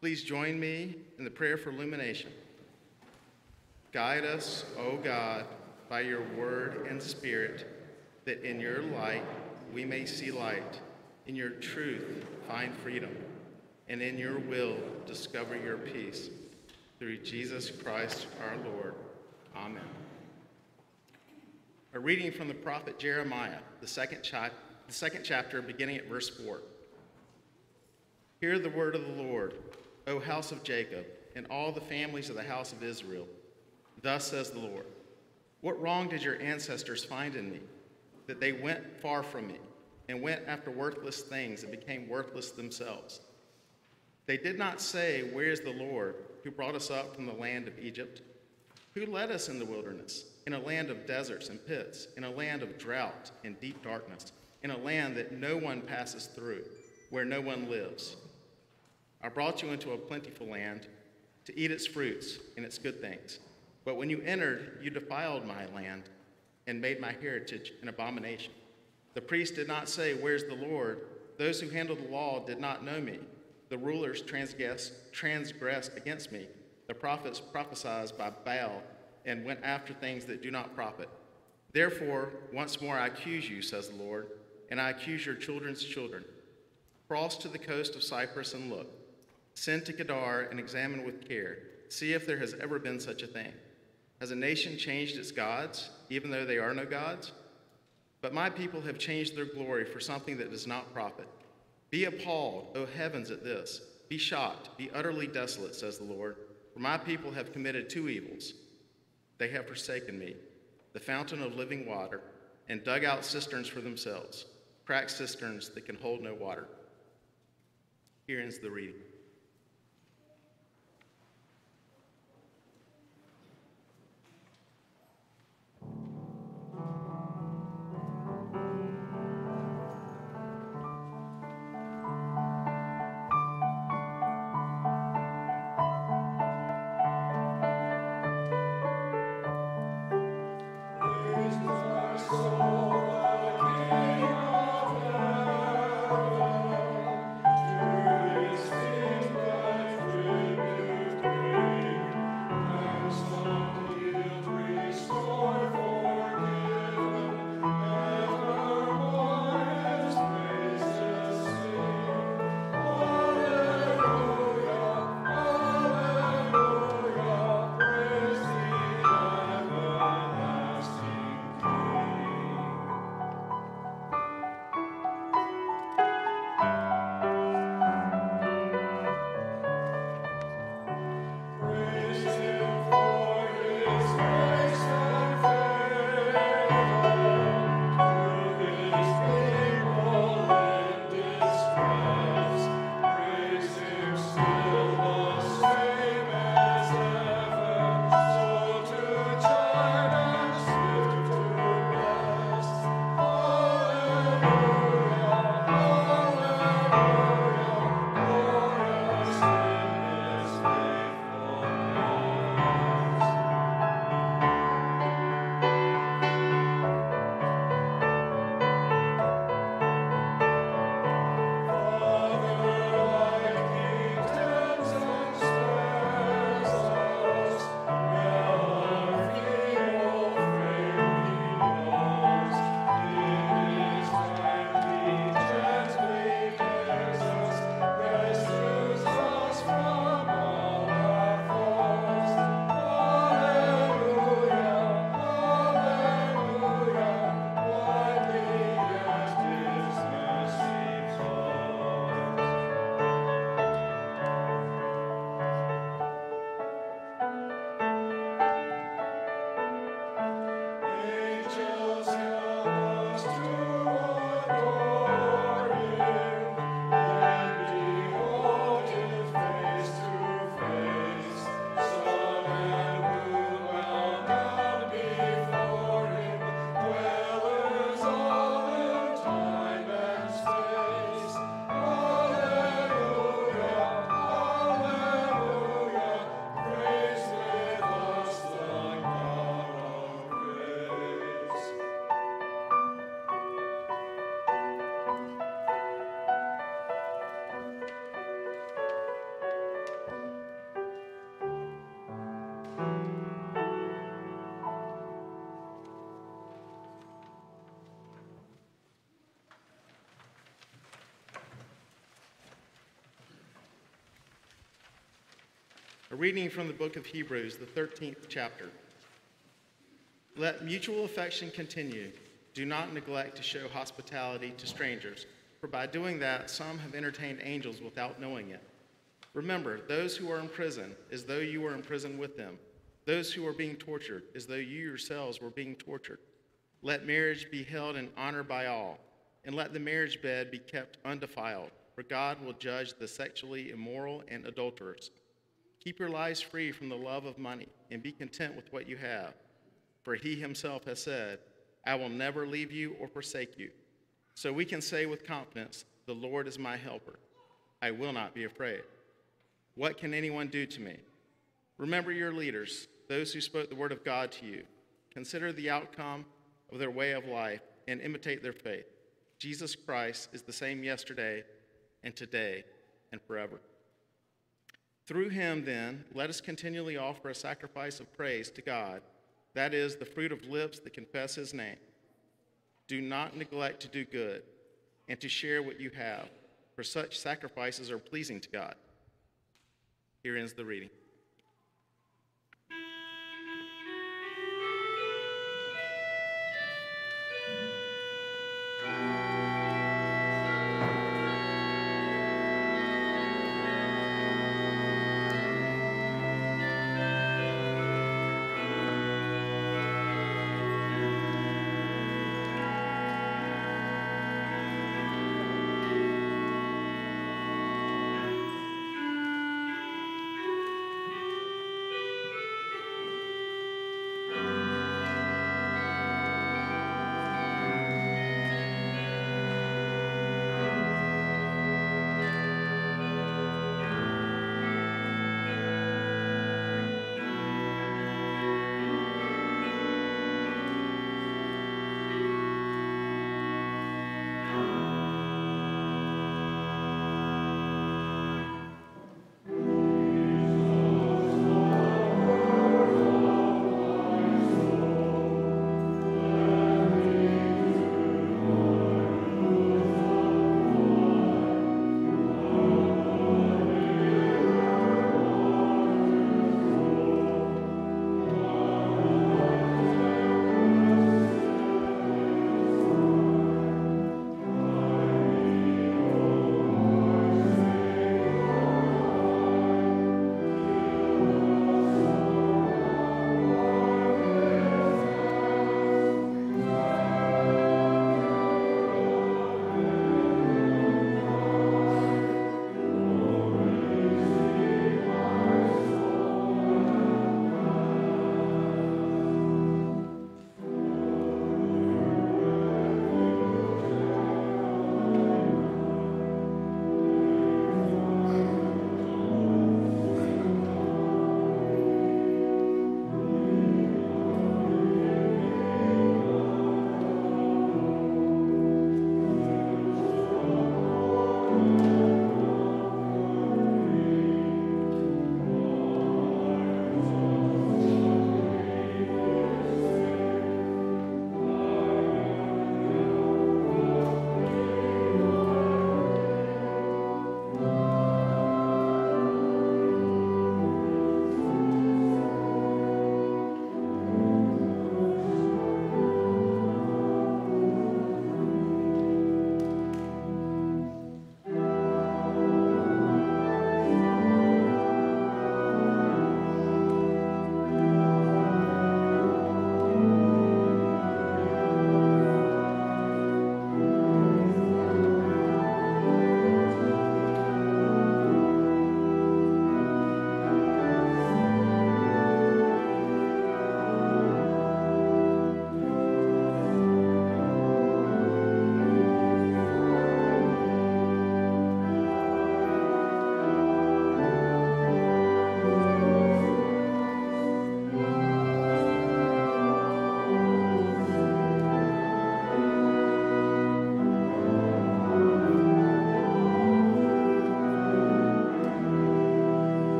Please join me in the prayer for illumination. Guide us, O God, by your word and spirit, that in your light we may see light, in your truth find freedom, and in your will discover your peace. Through Jesus Christ our Lord. Amen. A reading from the prophet Jeremiah, the second, the second chapter, beginning at verse 4. Hear the word of the Lord, O house of Jacob, and all the families of the house of Israel. Thus says the Lord What wrong did your ancestors find in me, that they went far from me, and went after worthless things and became worthless themselves? They did not say, Where is the Lord who brought us up from the land of Egypt? Who led us in the wilderness, in a land of deserts and pits, in a land of drought and deep darkness, in a land that no one passes through, where no one lives? I brought you into a plentiful land to eat its fruits and its good things. But when you entered, you defiled my land and made my heritage an abomination. The priests did not say, Where's the Lord? Those who handled the law did not know me. The rulers transgressed, transgressed against me. The prophets prophesied by Baal and went after things that do not profit. Therefore, once more I accuse you, says the Lord, and I accuse your children's children. Cross to the coast of Cyprus and look. Send to Kedar and examine with care. See if there has ever been such a thing. Has a nation changed its gods, even though they are no gods? But my people have changed their glory for something that does not profit. Be appalled, O heavens, at this. Be shocked, be utterly desolate, says the Lord. For my people have committed two evils. They have forsaken me, the fountain of living water, and dug out cisterns for themselves, cracked cisterns that can hold no water. Here ends the reading. Reading from the book of Hebrews, the 13th chapter. Let mutual affection continue. Do not neglect to show hospitality to strangers, for by doing that, some have entertained angels without knowing it. Remember, those who are in prison, as though you were in prison with them, those who are being tortured, as though you yourselves were being tortured. Let marriage be held in honor by all, and let the marriage bed be kept undefiled, for God will judge the sexually immoral and adulterers. Keep your lives free from the love of money, and be content with what you have. For he himself has said, I will never leave you or forsake you. So we can say with confidence, The Lord is my helper. I will not be afraid. What can anyone do to me? Remember your leaders, those who spoke the word of God to you. Consider the outcome of their way of life and imitate their faith. Jesus Christ is the same yesterday and today and forever. Through him, then, let us continually offer a sacrifice of praise to God, that is, the fruit of lips that confess his name. Do not neglect to do good and to share what you have, for such sacrifices are pleasing to God. Here ends the reading.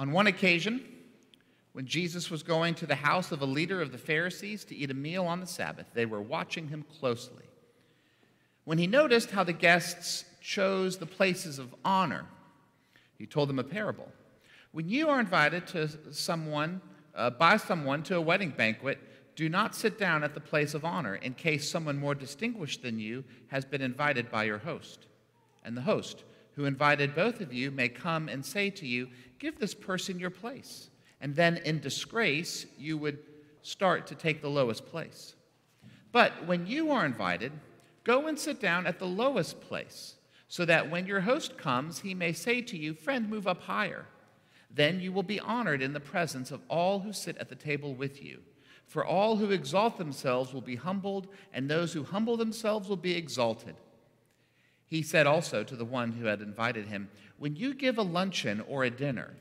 On one occasion, when Jesus was going to the house of a leader of the Pharisees to eat a meal on the Sabbath, they were watching him closely. When he noticed how the guests chose the places of honor, he told them a parable. When you are invited to someone, uh, by someone to a wedding banquet, do not sit down at the place of honor in case someone more distinguished than you has been invited by your host. And the host, who invited both of you, may come and say to you, Give this person your place. And then in disgrace, you would start to take the lowest place. But when you are invited, go and sit down at the lowest place, so that when your host comes, he may say to you, Friend, move up higher. Then you will be honored in the presence of all who sit at the table with you. For all who exalt themselves will be humbled, and those who humble themselves will be exalted. He said also to the one who had invited him, When you give a luncheon or a dinner,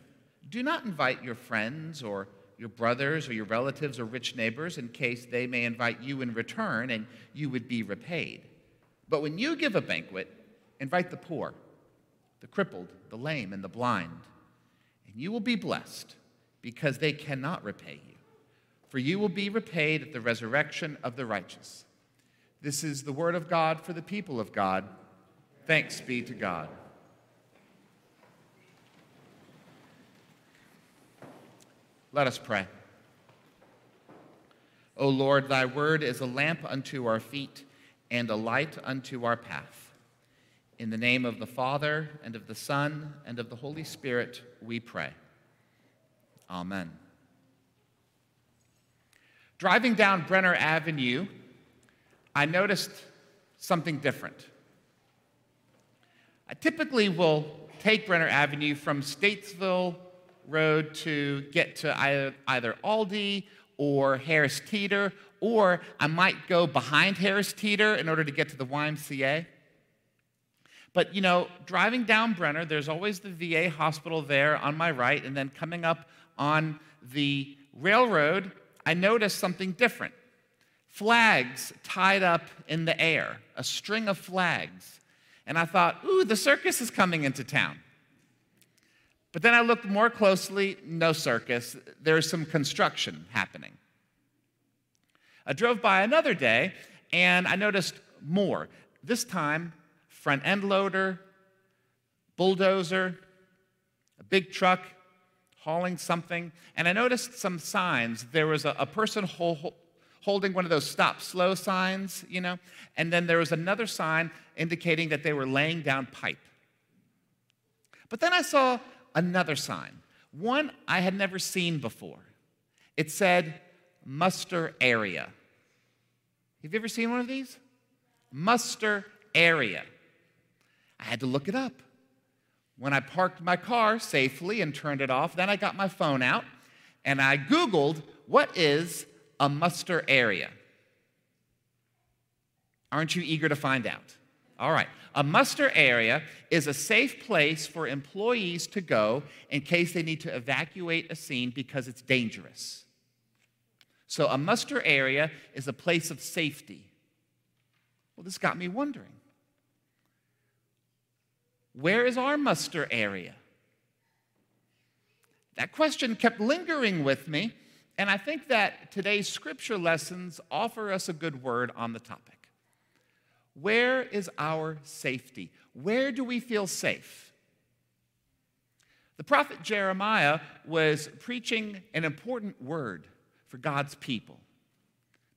do not invite your friends or your brothers or your relatives or rich neighbors in case they may invite you in return and you would be repaid. But when you give a banquet, invite the poor, the crippled, the lame, and the blind, and you will be blessed because they cannot repay you. For you will be repaid at the resurrection of the righteous. This is the word of God for the people of God. Thanks be to God. Let us pray. O Lord, thy word is a lamp unto our feet and a light unto our path. In the name of the Father, and of the Son, and of the Holy Spirit, we pray. Amen. Driving down Brenner Avenue, I noticed something different. I typically will take Brenner Avenue from Statesville Road to get to either, Aldi or Harris Teeter, or I might go behind Harris Teeter in order to get to the YMCA. But you know, driving down Brenner, there's always the VA hospital there on my right, and then coming up on the railroad, I noticed something different. Flags tied up in the air, a string of flags. And I thought, ooh, the circus is coming into town. But then I looked more closely, no circus. There's some construction happening. I drove by another day and I noticed more. This time, front end loader, bulldozer, a big truck hauling something. And I noticed some signs. There was a, a person holding one of those stop slow signs, you know, and then there was another sign indicating that they were laying down pipe. But then I saw another sign, one I had never seen before. It said, muster area. Have you ever seen one of these? Muster area. I had to look it up. When I parked my car safely and turned it off, then I got my phone out and I Googled what is a muster area. Aren't you eager to find out? All right. A muster area is a safe place for employees to go in case they need to evacuate a scene because it's dangerous. So, a muster area is a place of safety. Well, this got me wondering where is our muster area? That question kept lingering with me, and I think that today's scripture lessons offer us a good word on the topic. Where is our safety? Where do we feel safe? The prophet Jeremiah was preaching an important word for God's people.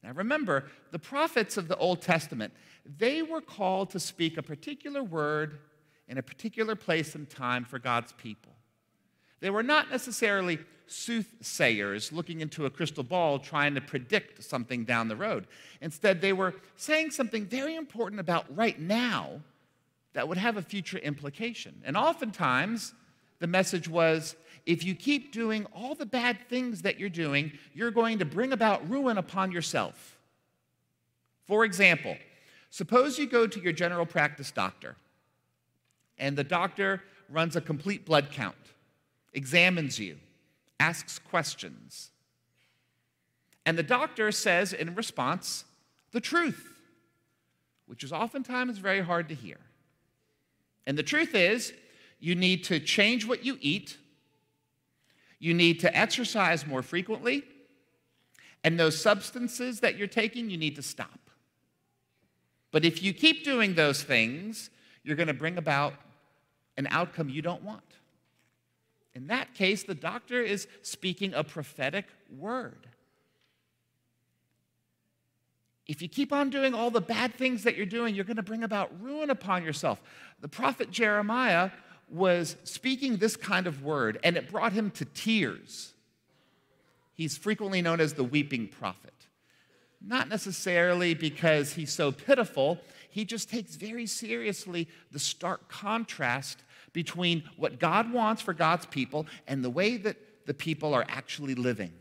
Now remember, the prophets of the Old Testament, they were called to speak a particular word in a particular place and time for God's people. They were not necessarily soothsayers looking into a crystal ball trying to predict something down the road. Instead, they were saying something very important about right now that would have a future implication. And oftentimes, the message was if you keep doing all the bad things that you're doing, you're going to bring about ruin upon yourself. For example, suppose you go to your general practice doctor, and the doctor runs a complete blood count, examines you, asks questions. And the doctor says in response, the truth, which is oftentimes very hard to hear. And the truth is, you need to change what you eat, You need to exercise more frequently. And those substances that you're taking, you need to stop. But if you keep doing those things, you're going to bring about an outcome you don't want. In that case, the doctor is speaking a prophetic word. If you keep on doing all the bad things that you're doing, you're going to bring about ruin upon yourself. The prophet Jeremiah was speaking this kind of word, and it brought him to tears. He's frequently known as the weeping prophet. Not necessarily because he's so pitiful, he just takes very seriously the stark contrast between what God wants for God's people and the way that the people are actually living.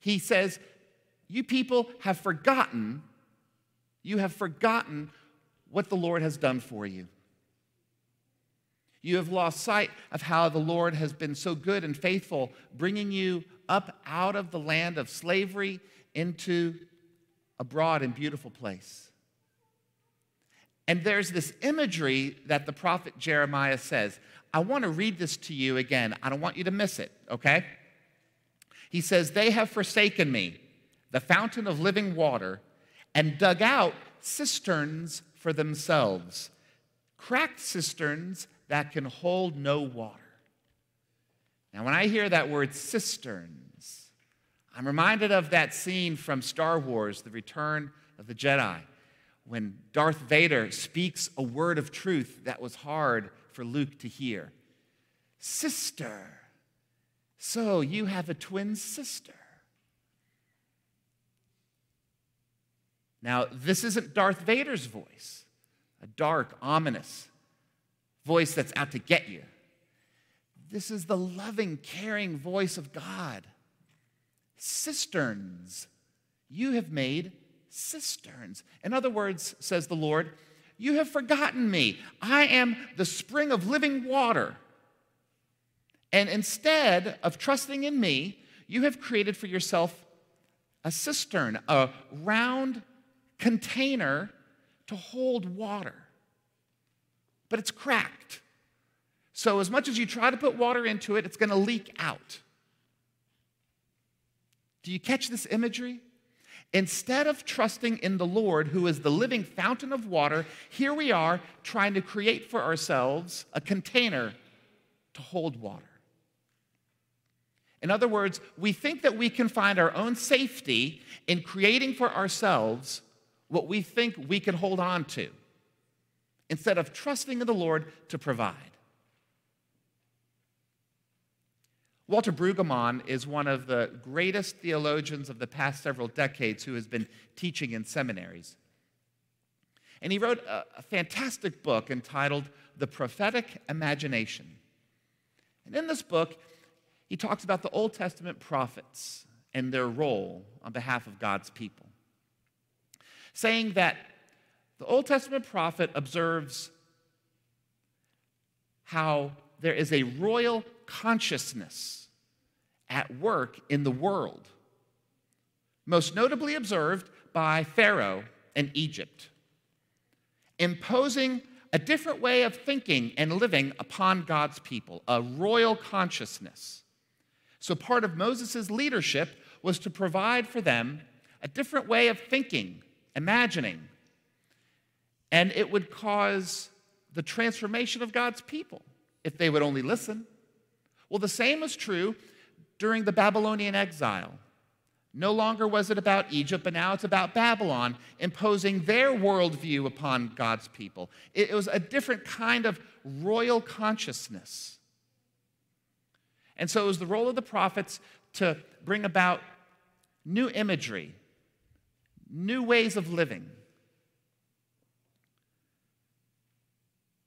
He says, You people have forgotten, you have forgotten what the Lord has done for you. You have lost sight of how the Lord has been so good and faithful, bringing you up out of the land of slavery into a broad and beautiful place. And there's this imagery that the prophet Jeremiah says. I want to read this to you again. I don't want you to miss it, okay? He says, They have forsaken me, the fountain of living water, and dug out cisterns for themselves, cracked cisterns that can hold no water. Now, when I hear that word cisterns, I'm reminded of that scene from Star Wars, The Return of the Jedi, when Darth Vader speaks a word of truth that was hard for Luke to hear. Sister. So you have a twin sister. Now, this isn't Darth Vader's voice, a dark, ominous voice that's out to get you. This is the loving, caring voice of God. Cisterns. You have made cisterns. In other words, says the Lord, you have forgotten me. I am the spring of living water. And instead of trusting in me, you have created for yourself a cistern, a round container to hold water. But it's cracked. So, as much as you try to put water into it, it's going to leak out. Do you catch this imagery? Instead of trusting in the Lord, who is the living fountain of water, here we are trying to create for ourselves a container to hold water. In other words, we think that we can find our own safety in creating for ourselves what we think we can hold on to, instead of trusting in the Lord to provide. Walter Brueggemann is one of the greatest theologians of the past several decades who has been teaching in seminaries. And he wrote a, a fantastic book entitled The Prophetic Imagination. And in this book, he talks about the Old Testament prophets and their role on behalf of God's people, saying that the Old Testament prophet observes how there is a royal consciousness at work in the world, most notably observed by Pharaoh and Egypt, imposing a different way of thinking and living upon God's people, a royal consciousness. So, part of Moses' leadership was to provide for them a different way of thinking, imagining, and it would cause the transformation of God's people if they would only listen. Well, the same was true during the Babylonian exile. No longer was it about Egypt, but now it's about Babylon imposing their worldview upon God's people. It was a different kind of royal consciousness. And so it was the role of the prophets to bring about new imagery, new ways of living.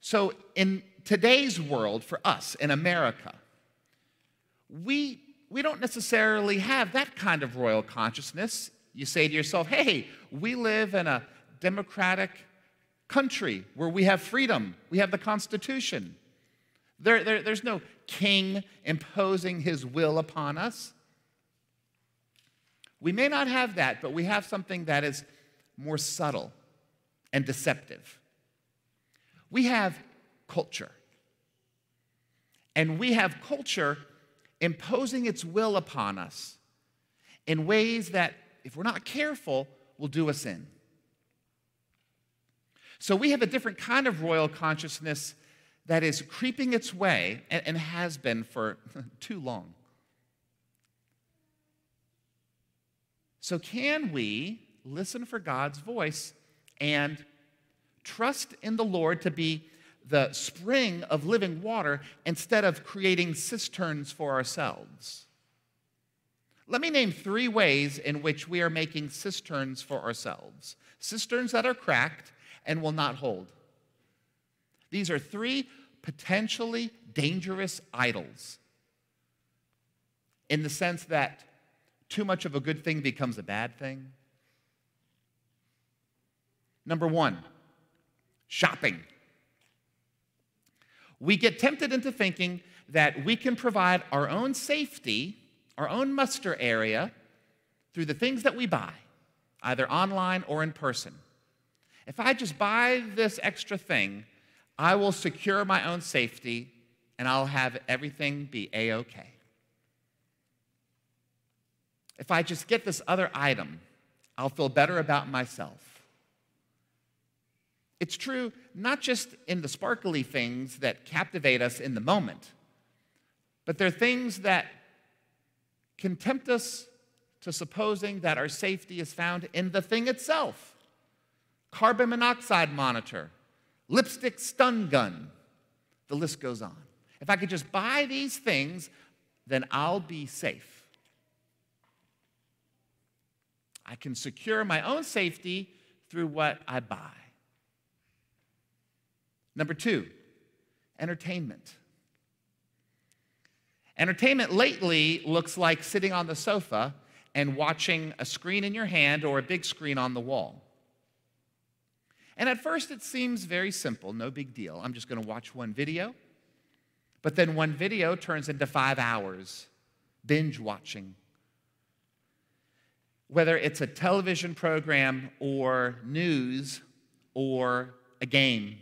So, in today's world, for us in America, we we don't necessarily have that kind of royal consciousness. You say to yourself, hey, we live in a democratic country where we have freedom, we have the Constitution. There, there, there's no king imposing his will upon us. We may not have that, but we have something that is more subtle and deceptive. We have culture. And we have culture imposing its will upon us in ways that, if we're not careful, will do us in. So we have a different kind of royal consciousness that is creeping its way and, has been for too long. So, can we listen for God's voice and trust in the Lord to be the spring of living water instead of creating cisterns for ourselves? Let me name three ways in which we are making cisterns for ourselves cisterns that are cracked and will not hold. These are three potentially dangerous idols in the sense that too much of a good thing becomes a bad thing. Number one, shopping. We get tempted into thinking that we can provide our own safety, our own muster area, through the things that we buy, either online or in person. If I just buy this extra thing, I will secure my own safety and I'll have everything be A OK. If I just get this other item, I'll feel better about myself. It's true not just in the sparkly things that captivate us in the moment, but they're things that can tempt us to supposing that our safety is found in the thing itself carbon monoxide monitor, lipstick stun gun. The list goes on. If I could just buy these things, then I'll be safe. I can secure my own safety through what I buy. Number two, entertainment. Entertainment lately looks like sitting on the sofa and watching a screen in your hand or a big screen on the wall. And at first, it seems very simple, no big deal. I'm just going to watch one video. But then one video turns into five hours binge watching. Whether it's a television program or news or a game,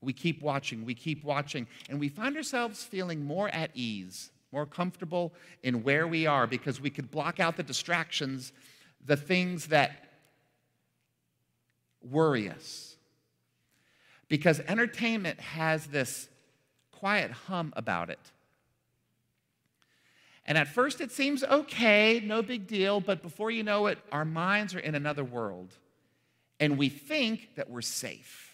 we keep watching, we keep watching, and we find ourselves feeling more at ease, more comfortable in where we are because we could block out the distractions, the things that worry us. Because entertainment has this quiet hum about it. And at first it seems okay, no big deal, but before you know it, our minds are in another world. And we think that we're safe.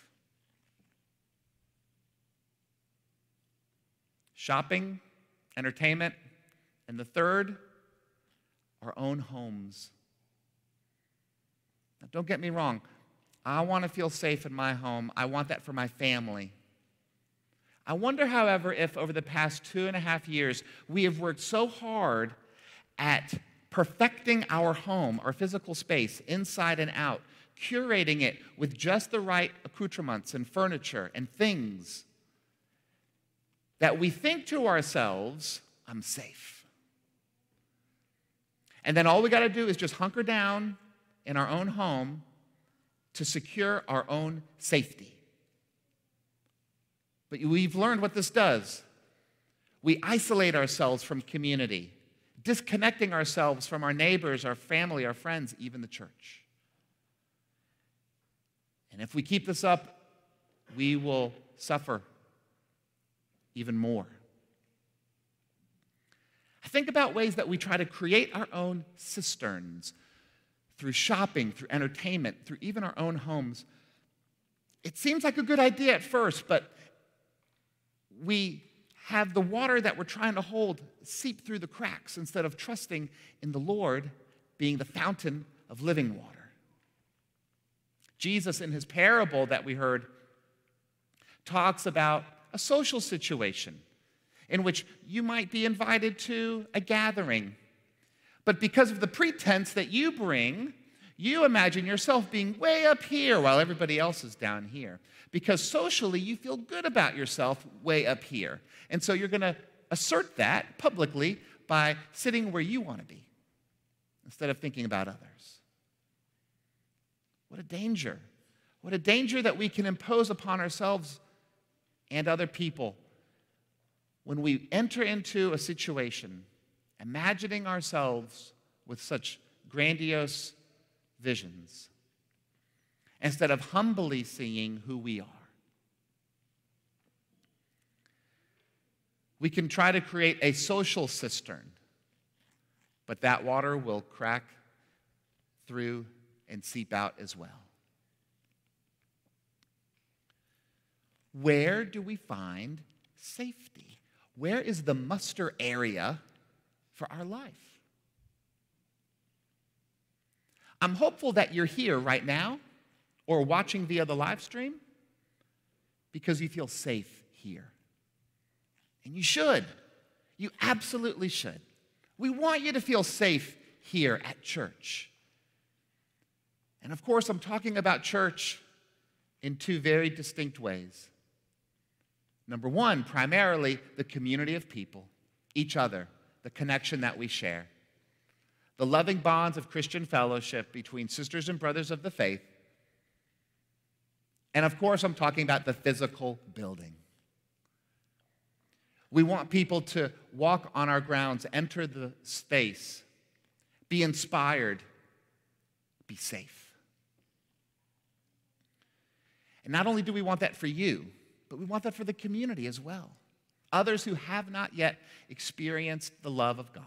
Shopping, entertainment, and the third, our own homes. Now, don't get me wrong, I want to feel safe in my home. I want that for my family. I wonder, however, if over the past two and a half years, we have worked so hard at perfecting our home, our physical space, inside and out, curating it with just the right accoutrements and furniture and things, that we think to ourselves, I'm safe. And then all we got to do is just hunker down in our own home to secure our own safety. But we've learned what this does. We isolate ourselves from community, disconnecting ourselves from our neighbors, our family, our friends, even the church. And if we keep this up, we will suffer even more. I think about ways that we try to create our own cisterns through shopping, through entertainment, through even our own homes. It seems like a good idea at first, but we have the water that we're trying to hold seep through the cracks instead of trusting in the Lord being the fountain of living water. Jesus, in his parable that we heard, talks about a social situation in which you might be invited to a gathering but because of the pretense that you bring, you imagine yourself being way up here while everybody else is down here. Because socially, you feel good about yourself way up here. And so you're going to assert that publicly by sitting where you want to be instead of thinking about others. What a danger. What a danger that we can impose upon ourselves and other people when we enter into a situation, imagining ourselves with such grandiose visions, instead of humbly seeing who we are. We can try to create a social cistern, but that water will crack through and seep out as well. Where do we find safety? Where is the muster area for our life? I'm hopeful that you're here right now or watching via the live stream because you feel safe here. And you should. You absolutely should. We want you to feel safe here at church. And of course, I'm talking about church in two very distinct ways. Number one, primarily the community of people, each other, the connection that we share, the loving bonds of Christian fellowship between sisters and brothers of the faith. And of course, I'm talking about the physical building. We want people to walk on our grounds, enter the space, be inspired, be safe. And not only do we want that for you, but we want that for the community as well. Others who have not yet experienced the love of God.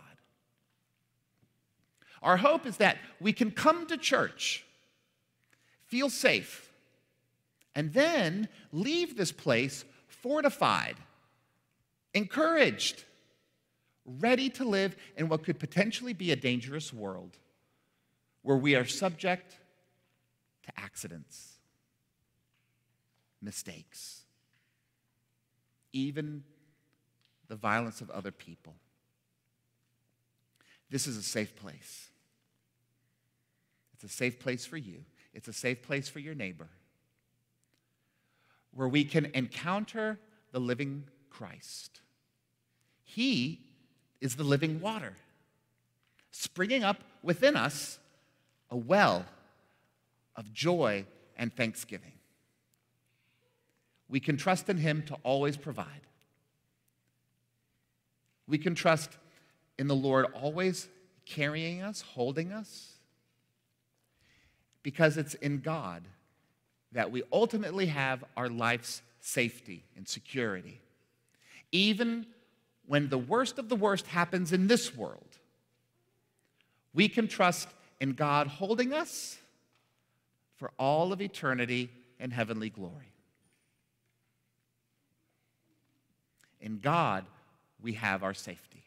Our hope is that we can come to church, feel safe, and then leave this place fortified encouraged, ready to live in what could potentially be a dangerous world where we are subject to accidents, mistakes, even the violence of other people. This is a safe place. It's a safe place for you. It's a safe place for your neighbor where we can encounter the living Christ. He is the living water, springing up within us a well of joy and thanksgiving. We can trust in Him to always provide. We can trust in the Lord always carrying us, holding us, because it's in God that we ultimately have our life's safety and security. Even when the worst of the worst happens in this world, we can trust in God holding us for all of eternity in heavenly glory. In God, we have our safety.